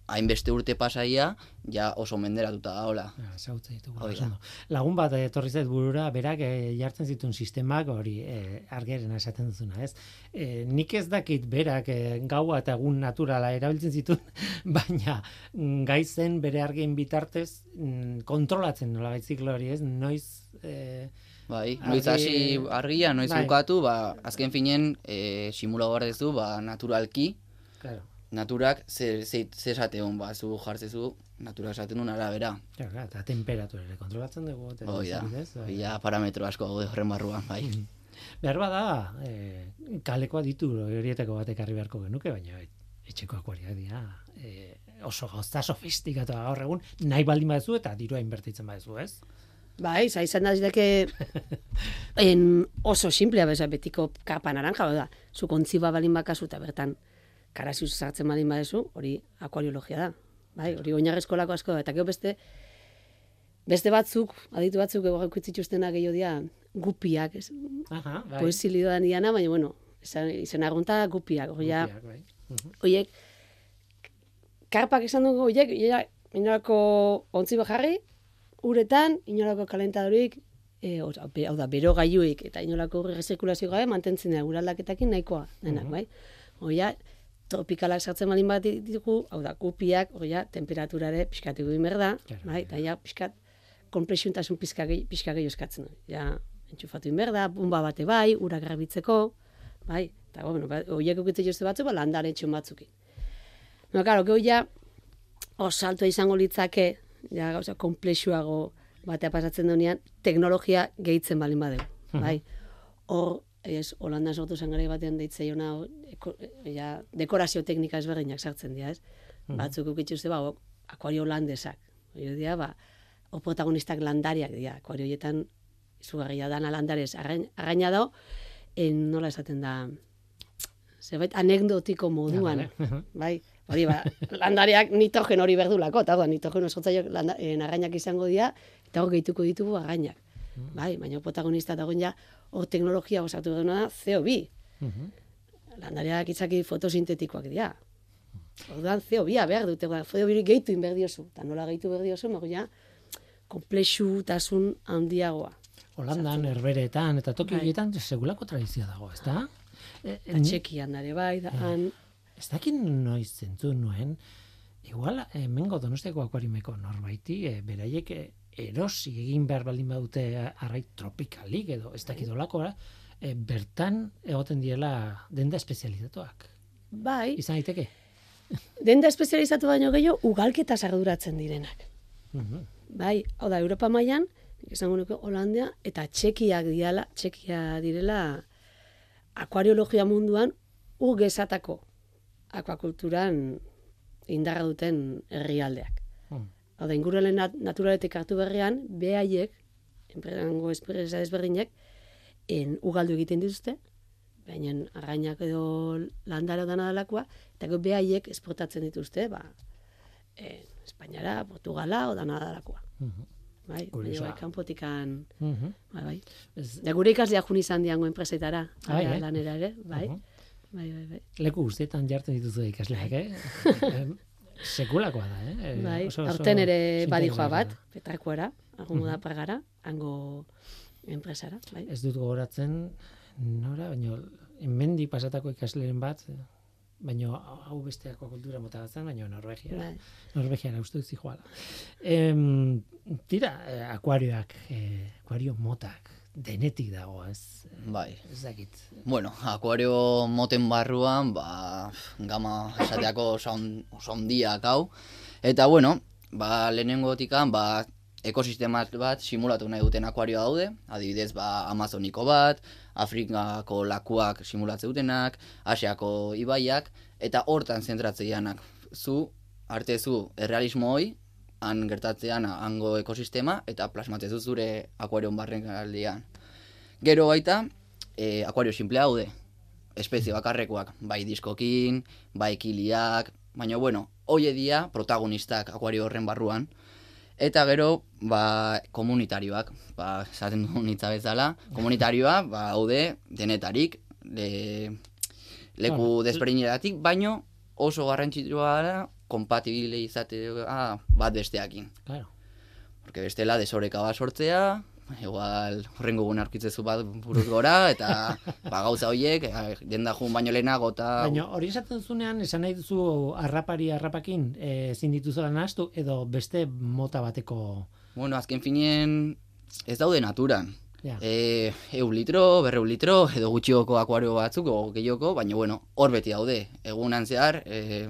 hainbeste urte pasaia, ja oso menderatuta da, hola. Ja, ditugu. Ondo. Lagun bat eh, etorri zait burura, berak eh, jartzen zituen sistemak hori eh, argerena esaten duzuna, ez? Eh, nik ez dakit berak eh, gaua eta egun naturala erabiltzen zituen, baina mm, gai zen bere argien bitartez mm, kontrolatzen nola ziklo hori, ez? Noiz eh, Bai, noiz hasi argia, noiz Bai. bukatu, ba, azken finen, e, simula dezu, ba, naturalki, claro, naturak ze, ze, ze esateon, ba, zu jartzezu, naturak esaten duen arabera. claro, claro, eta temperatura ere kontrolatzen dugu. eta Hoi da, ja parametro asko gaude horren barruan, bai. Behar bada, eh, kalekoa ditu horietako bat ekarri beharko genuke, baina etxeko akuariak dira eh, oso gauza sofistikatu gaur egun, nahi baldin baduzu eta dirua inbertitzen baduzu, ez? Bai, za izan da zideke en oso simplea beza betiko kapa naranja, da, zu kontziba balin bakazu eta bertan karaziuz sartzen balin badezu, hori akuariologia da. Bai, hori oinarrezkolako asko da, eta gero beste beste batzuk, aditu batzuk egorreko itzituztena gehiago dira gupiak, ez, Aha, bai. pues zilidoan diana, baina bueno, izan, argunta gupiak, hori ja, Guztiak, bai. Mhm. Oiek, karpak esan dugu, oiek, ja, inolako ontzi jarri, uretan, inolako kalentadorik, e, hau da, bero gaiuik, eta inolako rezirkulazio gabe, mantentzen da, uraldaketakin nahikoa, denak, bai? Oia, tropikalak sartzen balin bat ditugu, hau da, kupiak, oia, temperaturare pixkatu egin behar da, Claro, bai? Eta ja, pixkat, komplexuntasun pixka gehi, pixka gehi eskatzen. Ja, entxufatu egin behar da, bomba bate bai, ura garbitzeko, bai? Eta, bueno, ba, oiek ukitzen jozte batzu, ba, landaren txun batzukin. No, claro, geho ja, oso altua izango litzake, ja, gauza, komplexuago batea pasatzen denean, teknologia gehitzen balin badeu, bai? Hor, ez, Holanda sortu zen gara batean deitzei ona, eko, ja, dekorazio teknika ezberdinak sartzen dira, ez? Batzuk ukitxuzte, ba, akuario holandesak. Hori dira, ba, o protagonistak landariak dira, akuario horietan izugarria dana landarez arrain, arraina dao, en, nola esaten da, zerbait anekdotiko moduan, Ah, vale. bai, hori ba, landariak nitrogen hori berdulako, eta orduan nitrogen osortzaiok landa, en, arrainak izango dira, eta hor gehituko ditugu arrainak. Bai, baina protagonista dagoen ja, hor teknologia osatu duna da CO2. Mhm. Landariak itzaki fotosintetikoak dira. Orduan CO2 behar dute, ba, CO2 gehitu inber diozu. Eta nola gehitu behar diozu, mago ja, komplexutasun handiagoa. Holandan, herberetan, eta toki Bai. horietan segulako tradizioa dago, ezta? E, e, ni- Txekian dare bai, da, han, Ez dakit noiz zentzun nuen, igual hemengo donostiako akuarimeko norbaiti, e, beraiek e, erosi egin behar baldin badute arrai tropikalik edo ez dakit olakora, e, bertan egoten diela denda espezializatuak. bai, Izan daiteke? denda espezializatu baino gehiago, ugalketa arduratzen direnak. Mhm. Bai, hau da, Europa mailan, esango nuke Holandia, eta Txekiak diala, Txekia direla akuariologia munduan ur gezatako akuakulturan indarra duten herrialdeak. Hau da, inguralen nat naturaletik hartu berrean, behaiek, enpresango espresa desberdinek, en ugaldu egiten dituzte, baina arrainak edo landara dana dalakoa, eta behaiek esportatzen dituzte, ba, en, Espainiara, Portugala, o dana dalakoa. Mhm. Bai, Kuriosoa. baina bai, kanpotikan, Mhm. bai, bai. Ez, Da gure ikasleak jun izan diango enpresetara, Bai, eh? lanera ere, bai, Mhm. bai, bai, bai. leku guztietan jartzen dituzu ikasleak, eh? Sekulakoa da, eh? E, Bai, oso- oso aurten ere badijoa bat, da. petrakoara, agungo da pagara, hango enpresara, bai. Ez dut gogoratzen nora, baino hemendi pasatako ikasleren bat, baino hau beste kultura mota bat zen, baino Norvegia. Bai. Norvegiara uste dut zijoala. Em, tira, eh, akuarioak, eh, akuario motak, denetik dago, ez, Bai. ez dakit. Bueno, akuario moten barruan, ba, gama esateako oso handiak hau. Eta bueno, ba, lehenengotikan, ba, ekosistema bat simulatu nahi duten akuario daude, adibidez, ba, Amazoniko bat, Afrikako lakuak simulatze dutenak, Asiako ibaiak, eta hortan zentratzeanak. Zu, arte zu, errealismo hoi, han gertatzean hango ekosistema, eta plasmatzezu zure akuarion barren aldean. Gero baita, e, akuario simplea daude. Espezie bakarrekoak, bai diskokin, bai kiliak, baina bueno, hoie dia protagonistak akuario horren barruan. Eta gero, ba, komunitarioak, ba, esaten du nitza bezala, komunitarioa, ba, haude, denetarik, le, leku desberdinetatik, baino oso garrantzitsua da, kompatibile izatea bat besteakin. Claro. Porque bestela desoreka bat sortzea, igual horrengo egun aurkitzezu bat buruz gora, eta ba, gauza horiek, eh, jenda jun baino lehenago, eta... Baina hori esaten zunean, esan nahi duzu harrapari harrapakin eh, ezin dituzela nahastu, edo beste mota bateko... Bueno, azken finien ez daude naturan. Ja. E, eun litro, berreun litro, edo gutxioko akuario batzuk, o gehioko, baina bueno, hor beti daude. Egunan zehar, e,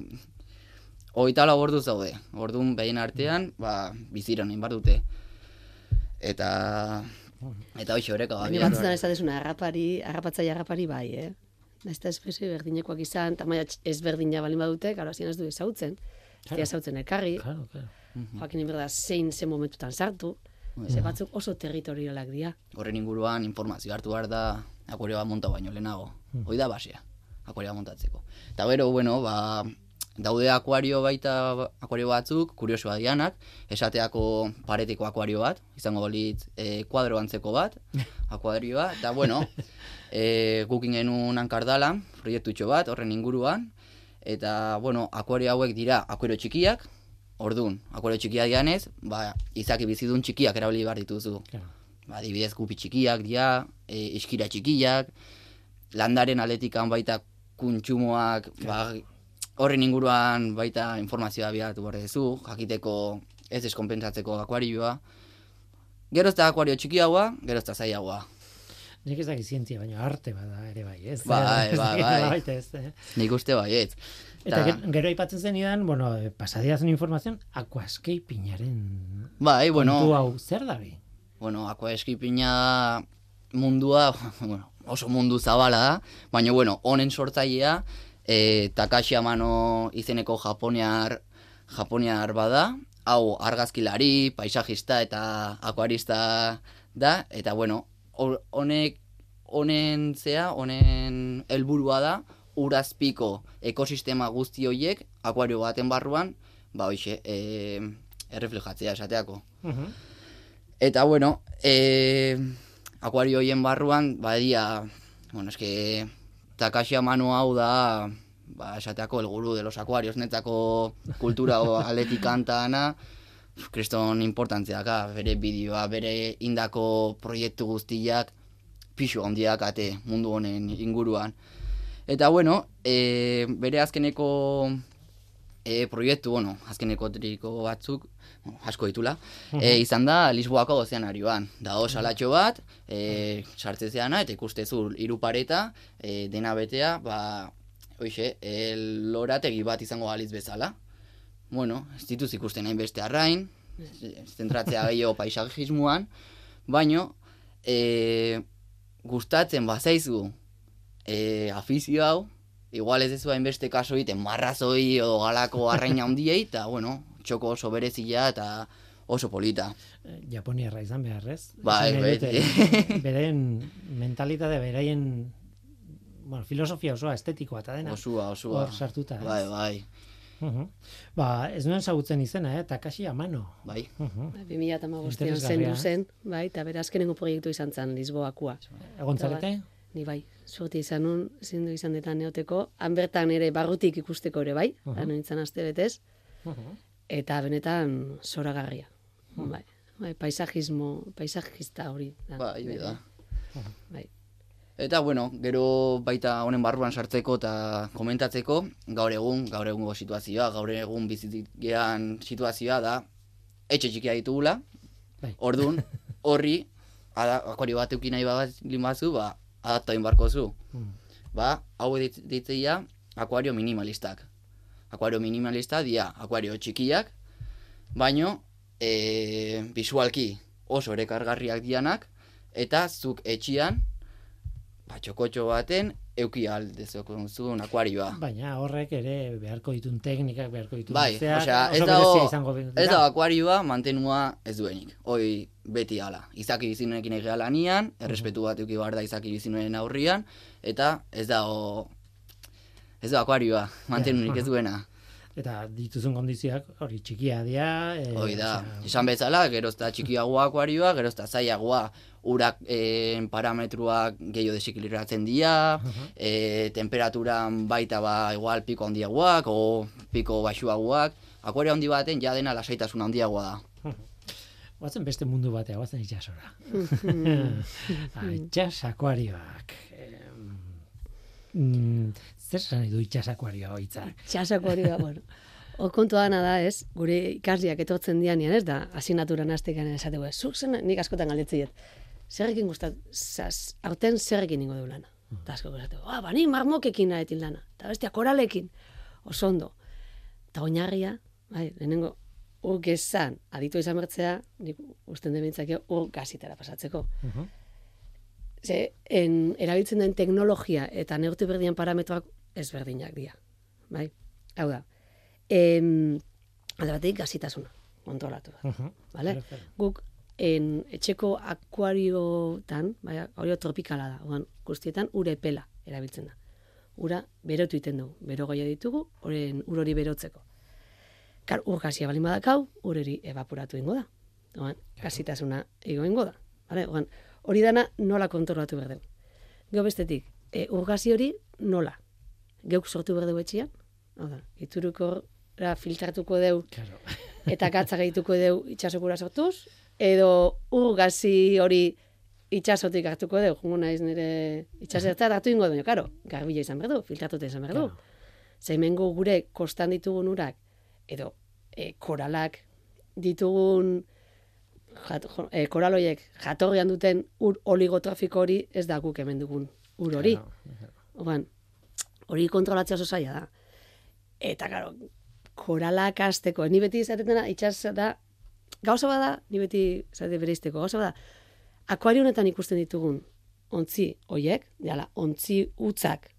hogeita lau orduz daude. Orduan behien artean, ba, biziran egin bar dute. Eta... Eta hoxe horeka Baina gabian. batzutan ez da desuna, harrapari, harrapatzaile harrapari bai, eh? Naiz eta espezie berdinekoak izan, tamaia ezberdina balin badute, gara hasieran ez du ezautzen. Ez dira ezautzen elkarri, Claro, claro. joakin inberda zein ze momentutan sartu, ze batzuk oso territorialak dira. Horren inguruan informazio hartu behar da akuario bat monta baino lehenago. Hoi da basea, akuario bat montatzeko. Eta gero, bueno, ba, daude akuario baita akuario batzuk, kuriosoa dianak, esateako pareteko akuario bat, izango litz e, kuadro antzeko bat, akuarioa, eta bueno, e, gukin genuen hankardalan, proiektutxo bat, horren inguruan, eta bueno, akuario hauek dira akuario txikiak, Orduan, akuario txikiak dianez, ba, izaki bizidun txikiak erabili behar dituzu. Claro. Ba, adibidez gupi txikiak dira, e, iskira txikiak, landaren aletikan baita kuntsumoak, ba, horren inguruan baita informazioa biatu behar duzu, jakiteko ez deskompensatzeko akuarioa. Gero ez da akuario txikiagoa, gero ez da zailagoa. Nik ez dakit zientzia, baina arte bada ere bai, ez? Bai, Ez bai, bai. ez, eh? Nik uste baietz. Eta Ta- ge- gero aipatzen zenidan, bueno, eh, pasadiazun informazion, aquascapingaren Bai, kontu bueno, hau zer da bi? bueno, aquaeskipina mundua, bueno, oso mundu zabala da, baina, bueno, honen sortzailea, e, Takashi Amano izeneko japoniar, japoniar bada, hau argazkilari, paisajista eta akuarista da, eta, bueno, honek, honen zea, honen helburua da, urazpiko ekosistema guzti horiek, akuario baten barruan, ba, hoxe, e, erreflejatzea esateako. Eta bueno, eh, akuario hoien barruan, badia, bueno, eske Takashi Amano hau da, ba, esateako el guru de los acuarios, netzako kultura o aletik ana, kriston importantziaka, bere bideoa, bere indako proiektu guztiak, pixu handiak ate mundu honen inguruan. Eta bueno, e, bere azkeneko e, proiektu, bueno, azkeneko triko batzuk, asko ditula, e, izan da Lisboako ozeanarioan. Dago salatxo bat, e, sartzezeana, eta ikustezu hiru pareta, e, dena betea, ba, hoxe, e, lorategi bat izango galiz bezala. Bueno, ez dituz ikusten hainbeste arrain, zentratzea gehiago paisajismoan, baino, e, gustatzen bazaizu e, afizio hau, igual ez dezu hainbeste kaso egiten marrazoi o galako arraina handiei, eta, bueno, txoko oso berezia eta oso polita. Eh, Japoniarra izan beharrez. Bai, beti. dute, Beren mentalitate, beraien bueno, filosofia osoa, estetikoa eta dena. Osua, osua. Hor sartuta, ez? Bai, bai, Mhm. Ba, ez nuen zagutzen izena, eh? Takashi Amano. bai. Mhm. 2008an Interesgarria. zendu zen, bai, eta bere azkenengo proiektu izan zen Lisboakua. Egon zarete? Ni bai, suerte izan nun, zindu izan detan neoteko, han bertan ere barrutik ikusteko ere bai, uh -huh. nintzen aste betez, Mhm. Eta benetan zoragarria. Bai, bai, paisajismo, paisajista hori. Da, Bai, da. Bai. Eta, bueno, gero baita honen barruan sartzeko eta komentatzeko, gaur egun, gaur egungo situazioa, gaur egun bizitgean situazioa da, etxe txikia ditugula, Bai. orduan, horri, ada- akuario bat eukin nahi bat bazu, ba, adapta barko zu. Mm. Ba, hau dit- ditzeia, akuario minimalistak. Akuario minimalista dia, akuario txikiak, baino, e, visualki oso ere kargarriak dianak, eta zuk etxian, ba, txokotxo baten, euki aldezoko zuen akuarioa. Baina horrek ere beharko ditun teknikak, beharko ditun Bai, zeak, osea, ez dago, izango ez dago akuarioa mantenua ez duenik. Hoi beti hala. Izaki bizinuekin egia lanian, errespetu bat euki behar da izaki bizinuen aurrian, eta ez dago, ez dago akuarioa mantenurik ez aha. duena. Eta dituzun kondizioak hori txikia dira. E, Hoi da, osea, esan bezala, gerozta txikiagoa akuarioa, gerozta zailagoa urak eh, parametruak gehiago desikiliratzen dira, eh, temperaturan baita ba igual piko handiagoak, o piko baxuagoak, akuario handi baten ja dena lasaitasun handiagoa da. Guazen beste mundu batea, guazen itxasora. ah, itxas akuarioak. Mm, zer esan du itxas akuarioa hitzak? Da, bueno. O kontua dana da, ez, gure ikasliak etortzen dianean, ez da, asinaturan hastekan esateko, ez, zuk zen, nik askotan galdetziet, zerrekin gustat, zaz, aurten zerrekin ingo du lana. Eta asko esateko, ah, bani marmokekin nahetin lana, eta bestia koralekin, oso ondo. Eta oinarria, bai, lehenengo, ur gezan, aditu izan bertzea, nik usten dementzake ur gazitara pasatzeko. Mhm. Ze, en, erabiltzen den teknologia eta neurtu berdian parametroak ezberdinak dira. Bai? Hau da. Em, alde batetik gazitasuna, kontrolatu da. Mhm. Vale? Guk en, etxeko akuariotan, bai, akuario tropikala da, oan, guztietan ure pela erabiltzen da. Ura berotu iten dugu, bero goia ditugu, oren ur hori berotzeko. Kar, ur gazia balin badakau, ur hori evaporatu ingo da. Oan, gazitasuna ego ingo da. Vale? Oan, hori dana nola kontrolatu behar dugu. Gero bestetik, e, ur gazi hori nola? Geuk sortu behar dugu etxian? Hau da, iturukora filtratuko deu Claro. eta gatza gehituko deu itxasokura sortuz, edo ur gazi hori itxasotik hartuko deu, jungo naiz nire itxasertzat hartu ingo baina, karo, garbila izan behar du, filtratuta izan behar du. Claro. Zeimengo gure kostan ditugun urak, edo e, koralak ditugun jat, jo, e, koraloiek jatorrian duten ur oligotrafiko hori ez da guk hemen dugun ur hori. Claro. Orduan, hori kontrolatzea oso zaila da. Eta, karo, koralak azteko, ni beti izaten dena, itxas da, gauza bada, ni beti zate bereizteko, gauza bada, akuario honetan ikusten ditugun ontzi hoiek, jala, ontzi utzak,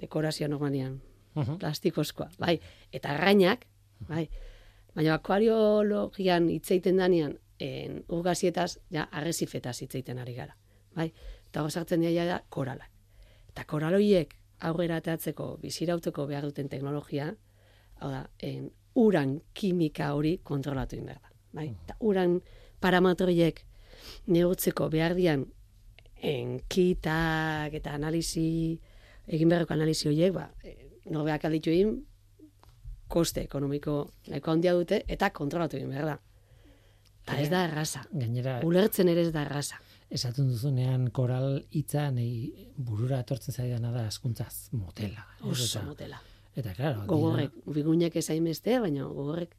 dekorazio normalian, Mhm. plastikozkoa, bai, eta arrainak, bai, baina akuariologian hitzeiten danean, en, urgazietaz, ja, arrezifetaz hitzeiten ari gara, bai, eta hor sartzen dira ja koralak. Eta koraloiek aurrera ateatzeko bizirauteko behar duten teknologia, hau da, en, uran kimika hori kontrolatu behar da. Bai? Eta uran parametroiek neurtzeko behar dian en, kitak eta analizi, egin beharreko analizi horiek, ba, e, norbeak alditu egin, koste ekonomiko nahiko handia dute eta kontrolatu egin behar da. Eta ez da erraza. Gainera, Ulertzen ere ez da erraza. Esaten duzunean koral hitza nei burura etortzen zaidana da askuntzaz motela. Oso Eta- motela. Eta, claro, Gogorrek, bigunek ezain beste, baina gogorrek,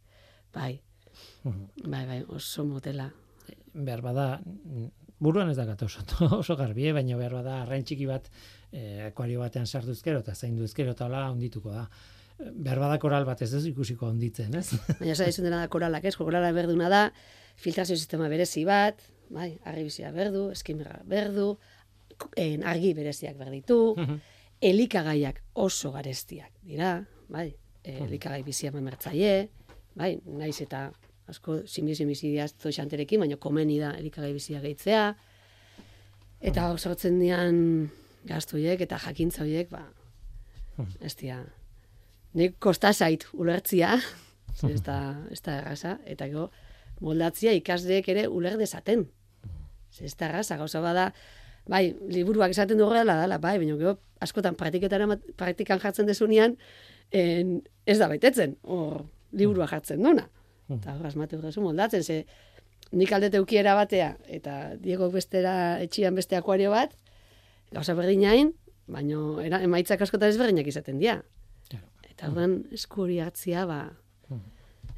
bai, Mhm. bai, bai, oso motela. behar bada, buruan ez da gata oso, oso garbi, eh, baina behar bada arrain txiki bat eh, akuario batean sartu ezkero eta zaindu ezkero eta hola ondituko da. Eh, Behar bada koral bat ez ez ikusiko onditzen, ez? Baina esan izan dena da koralak, ez? Korala berduna da, filtrazio sistema berezi bat, bai, argibizia berdu, eskimerra berdu, en, argi bereziak berditu, elikagaiak oso garestiak dira, bai, elikagai bizia memertzaie, bai, naiz eta asko simbizi bizidiaz toxanterekin, baina komeni da elikagai bizia gehitzea, eta hor sortzen dian gastu horiek eta jakintza horiek, ba, ez dira, nik kosta zait ulertzia, ez da, ez da erraza, eta gero moldatzia ikasleek ere uler dezaten. Ez da erraza, gauza bada, bai, liburuak esaten du horrela dala, bai, baina gero askotan praktikan jartzen desunean, en, ez da betetzen, hor liburua jartzen duna. Eta hor asmatu duzu moldatzen, ze nik aldete ukiera batea, eta Diego bestera etxian beste akuario bat, gauza berdinain, baina era, emaitzak askotan ezberdinak izaten dira. Eta orduan esku hori hartzia, ba,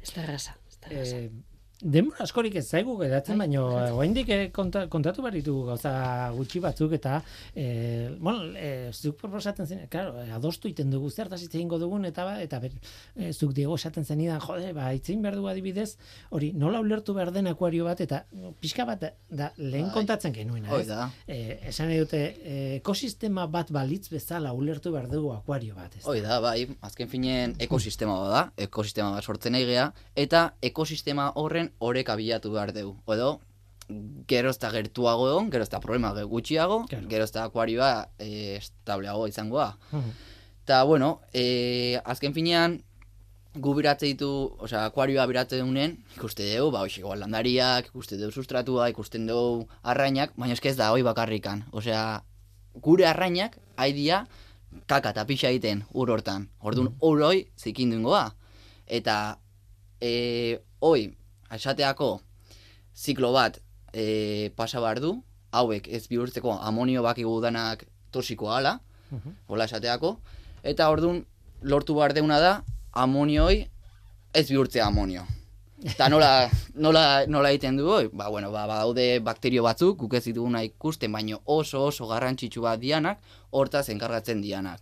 ez da erraza. Ez da erraza. Eh, Denbora askorik ez zaigu geratzen, baina oraindik eh, konta, kontatu behar ditugu gauza gutxi batzuk eta eh, bueno, eh, zuk proposatzen zen, claro, eh, adostu iten dugu zertaz hitz egingo dugun eta ba, eta ber, eh, zuk diego esaten zenidan, jode, ba itzein behar du adibidez, hori nola ulertu behar den akuario bat eta pixka bat da lehen Bai. kontatzen genuena, Hoi ez? da. Eh, esan nahi dute, eh, ekosistema bat balitz bezala ulertu behar dugu akuario bat, ez? Hoi da, bai, azken finen ekosistema bat da, ekosistema bat sortzen nahi gea, eta ekosistema horren oreka bilatu behar dugu. Edo, gero ezta gertuago egon, gero ezta problema ge- gutxiago, Claro. gero ezta akuarioa e, estableago izangoa. Eta, bueno, e, azken finean, gu biratze ditu, osea, akuarioa biratze dunen, ikuste dugu, ba, hoxiko landariak, ikuste dugu sustratua, ikusten dugu arrainak, baina eske ez da hoi bakarrikan. Osea, gure arrainak, haidia, kaka eta pixa egiten ur hortan. Orduan, ur hoi zikindungoa. Eta, e, hoi, esateako, ziklo bat e, pasa behar du, hauek ez bihurtzeko amonio bakigu danak toxikoa ala, Mhm. hola esateako, eta orduan lortu behar deuna da amonioi ez bihurtzea amonio. Eta nola, nola, nola egiten du hoi? Ba, bueno, ba, badaude bakterio batzuk, guk ez dituguna ikusten, baino oso oso garrantzitsu bat dianak, hortaz enkargatzen dianak.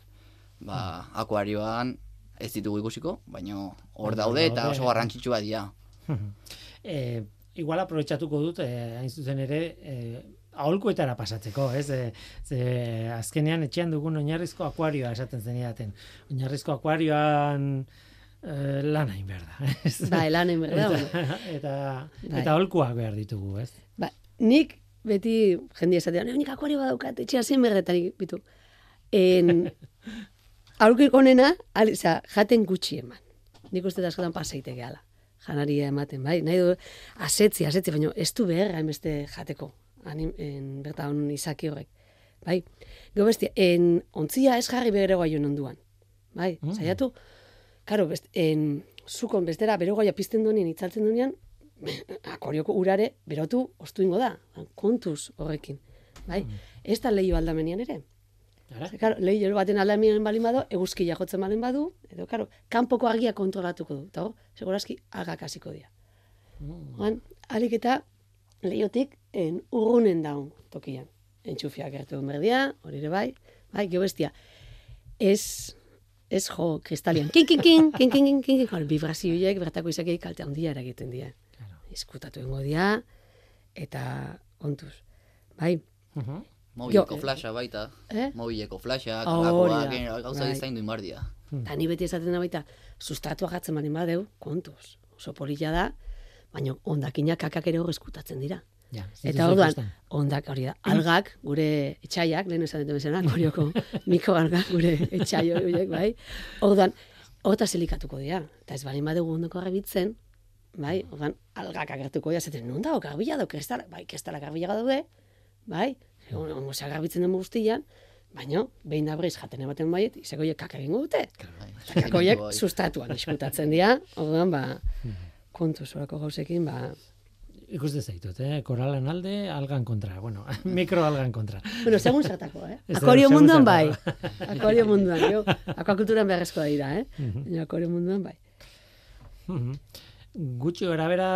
Ba, akuarioan ez ditugu ikusiko, baino hor daude eta daude. oso garrantzitsu bat dira. eh, igual aprobetxatuko dut, eh, hain zuzen ere, eh, aholkuetara pasatzeko, ez? E, ze azkenean etxean dugun oinarrizko akuarioa esaten zenidaten. Oinarrizko akuarioan eh, lan hain behar da. ez? Bai, lan egin behar da, eta, eta, Bai. eta aholkuak behar ditugu, ez? Ba, nik beti jende esatea, nik akuario badaukat, etxea zein berretan bitu. En, aurkiko onena, al, jaten gutxi eman. Nik uste da askotan paseite gehala. Janaria ematen, bai. Nahi du, asetzi, asetzi, baina ez du behar hainbeste jateko. Anim, en, bertan izaki horrek. Bai. Gero bestia, en, ontzia ez jarri bere guaion onduan. Bai, Mm. saiatu. Karo, best, en, zukon bestera bere guaia pizten duenean, itzaltzen duenean, akorioko urare berotu ostu ingo da, kontuz horrekin. Bai? Ez da lehio aldamenian ere. Ze, Claro, lehio baten aldamenian balin badu, eguzkia jotzen balen badu, edo, karo, kanpoko argia kontrolatuko du. Eta hor, segurazki, agak hasiko dira. Mm. Oan, alik eta lehiotik en urrunen daun tokian. Entxufiak gertu berdia, hori ere bai, bai, gero bestia. Ez, ez jo, kristalian, kin, kin, kin, kin, kin, kin, kin, kin, vibrazioiek bertako izakei kalte handia eragiten dira. Claro. Izkutatu ingo dira, eta ontuz. Bai, Mhm. Mobileko Jo, flasha baita, eh? mobileko flashak, Hori lakoak, da, eh, gauza bai. izain du inbardia. Eta ni beti esaten da baita, sustratua gatzen bali badeu, kontuz. Oso polilla da, baina ondakinak kakak ere hor eskutatzen dira. Ja, Eta orduan, ondak hori da, algak, gure etxaiak, lehen esan dut bezala, korioko mikroalgak, gure etxaio horiek, bai. Orduan, horta zelikatuko dira. Eta ez bali badugu ondoko garbitzen, bai, orduan, algak agertuko dira, zaten, non dago, garbila dago, kristal, bai, kristalak garbila daude, bai, ongo zea garbitzen den guztian, baina, behin da brez jaten ematen baiet, izako horiek kaka egingo dute. Bai, Eta kaka bai. sustatuan iskutatzen dira, orduan, ba, kontu zorako gauzekin, ba, Ikuste zaitut, eh? Koralen alde, algan kontra. Bueno, mikroalgan kontra. Bueno, segun zertako, eh? Ez da, Akorio segun munduan bai. Akorio munduan, jo. Akuakulturan beharrezkoa dira, eh? Baina akorio munduan bai. Mhm. Gutxi gara bera,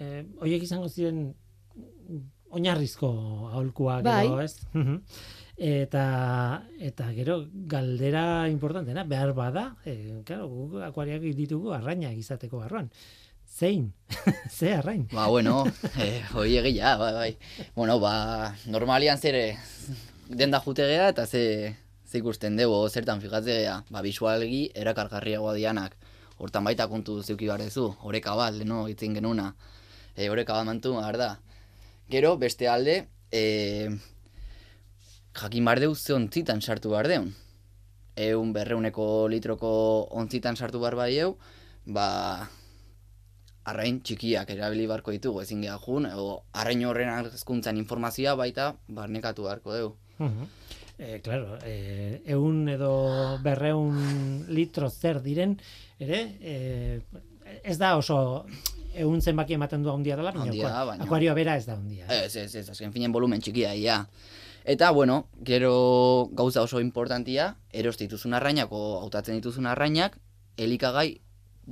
eh, oiek izango ziren oinarrizko aholkuak Bai. edo, ez? Mhm. Eta, eta gero galdera importantena, behar bada, eh, claro, guk akuariak ditugu arrainak izateko barruan. Zein? Ze arrain? Ba, bueno, eh, hoi egia, bai, bai. Bueno, ba, normalian zere denda jute gea eta ze, ze ikusten dugu, zertan figatze gea, ba, visualgi erakargarriagoa dianak. Hortan baita kontu zeuki behar dezu, oreka bat, leno itzen genuna. E, oreka bat mantu da. Gero, beste alde, e, jakin behar deu ze ontzitan sartu behar deun. Eun berreuneko litroko ontzitan sartu behar bai eu, ba, arrain txikiak erabili barko ditugu ezin geha jun, edo arrain horren hezkuntzan informazioa baita barnekatu beharko dugu. Mhm. Eh, claro, eh, eun edo berreun litro zer diren, ere, eh, ez da oso eun zenbaki ematen du handia dela, baina Handia baina- akuarioa bera ez da handia. Ez, ez, ez, azken finen volumen txikia ia. Eta, bueno, gero gauza oso importantia, eroste dituzun arrainak, o hautatzen dituzun arrainak, elikagai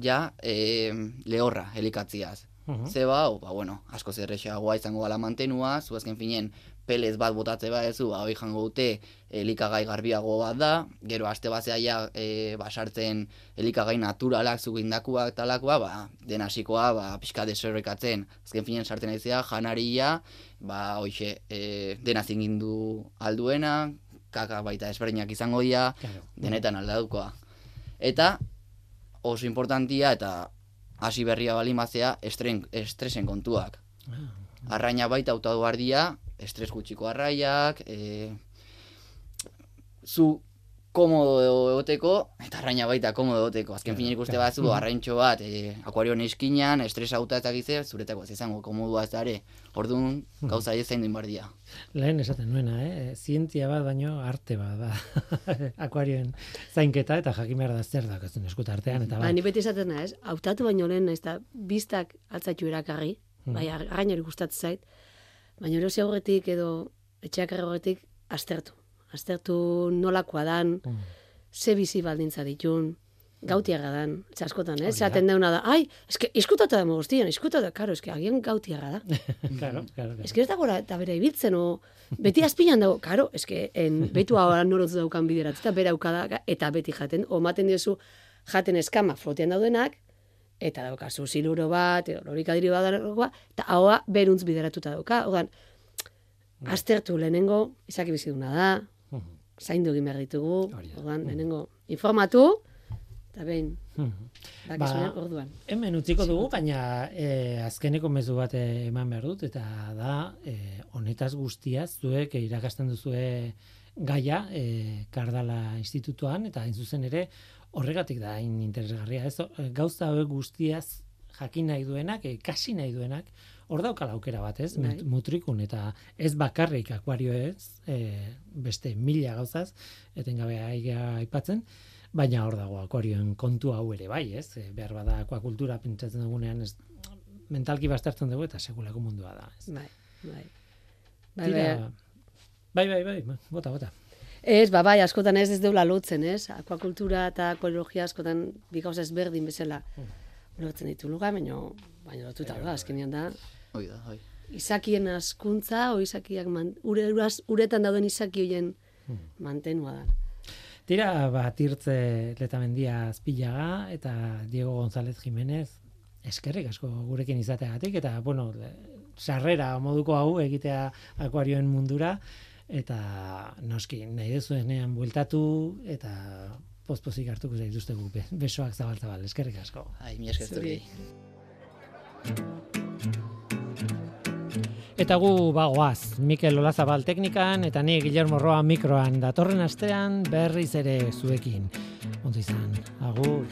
ja e, lehorra elikatziaz. Mhm. zeba, hau, ba, bueno, asko zerrexagoa izango gala mantenua, zu azken finen pelez bat botatze ba ezu, ba, hoi jango dute elikagai garbiago bat da, gero aste bazea ja e, ba, sartzen elikagai naturalak zugindakuak talakoa, ba, den hasikoa, ba, pixka desorrekatzen, azken finen sartzen aizea, janaria, ba, hoxe, e, dena zingindu alduena, kaka baita ezberdinak izango dira, Claro. denetan aldaukoa. Eta oso importantia eta hasi berria balin bazea estren, estresen kontuak. Arraina baita hautatu behar dira, estres gutxiko arraiak, e, zu komodo egoteko, eta arraina baita komodo egoteko. Azken finean ikuste batzu, arraintxo bat, e, akuarioan eskinean, estres hauta eta gize, zuretako ez izango komodua ez da ere. Orduan, gauza ez zain dira. Lehen esaten nuena, eh? zientzia bat baino arte bat da. Akuarioen zainketa eta jakin behar da zer dakazun eskuta artean. Eta Ba, ni beti esaten naiz, hautatu baino lehen naiz eta biztak altzaitu erakarri, bai, arrain hori gustatzen zait, baina erosi aurretik edo etxeak aurretik aztertu. Aztertu nolakoa dan, Mm. ze bizi baldintza ditun, gautiaga dan, ez askotan, eh? Zaten deuna da, ai, eske, iskutata da guztian, iskutata, karo, eske, agian gautiaga da. claro, claro, claro. eske ez dago eta bere ibiltzen, o, beti azpilan dago, karo, eske, en, betu hau norotz daukan biderat, eta bere aukada, eta beti jaten, o, maten diozu, jaten eskama flotean daudenak, eta daukazu siluro bat, edo lorikadiri bat eta haua beruntz bideratuta dauka. Odan, aztertu lehenengo, izaki biziduna da, Mhm. zaindu egin behar ditugu, da. orduan, lehenengo informatu, eta behin, Mhm. Ba, orduan. Hemen utziko dugu, baina e, azkeneko mezu bat eh, eman behar dut, eta da, e, honetaz guztiaz, zuek irakasten duzue gaia, e, Kardala Institutuan, eta hain zuzen ere, horregatik da hain interesgarria. Ez, Eh, gauza hauek guztiaz jakin nahi duenak, e, kasi nahi duenak, hor daukala aukera bat, ez? Bai. Mut- Mutrikun, eta ez bakarrik akuario ez, e, beste mila gauzaz, etengabe aipatzen, baina hor dago akuarioen kontu hau ere bai, ez? E, behar bada akuakultura pentsatzen dugunean ez mentalki bastartzen dugu eta sekulako mundua da, ez? Bai, bai. Bai, Tira, bai. bai, bai, bai, bota, bota. Ez, ba, bai, askotan ez ez deula lotzen, ez? Akuakultura eta akuariologia askotan bi gauza ezberdin bezala ulertzen ditu luga, baina baina lotuta da, azkenean da, Hoi da, hoi. izakien askuntza, o izakiak man, ure, uraz- uretan dauden izaki hoien mantenua da. Tira, bat irtze letamendia azpilaga eta Diego González Jiménez eskerrik asko gurekin izateagatik eta, bueno, sarrera moduko hau egitea akuarioen mundura eta noski nahi dezuenean bueltatu eta pozpozik hartuko zaituztegu be- besoak zabal zabal eskerrik asko. Ai, mi esker Zuri. zuri. Eta gu bagoaz, Mikel Olazabal teknikan eta ni Guillermo Roa mikroan datorren astean berriz ere zuekin. Ondo izan, agur.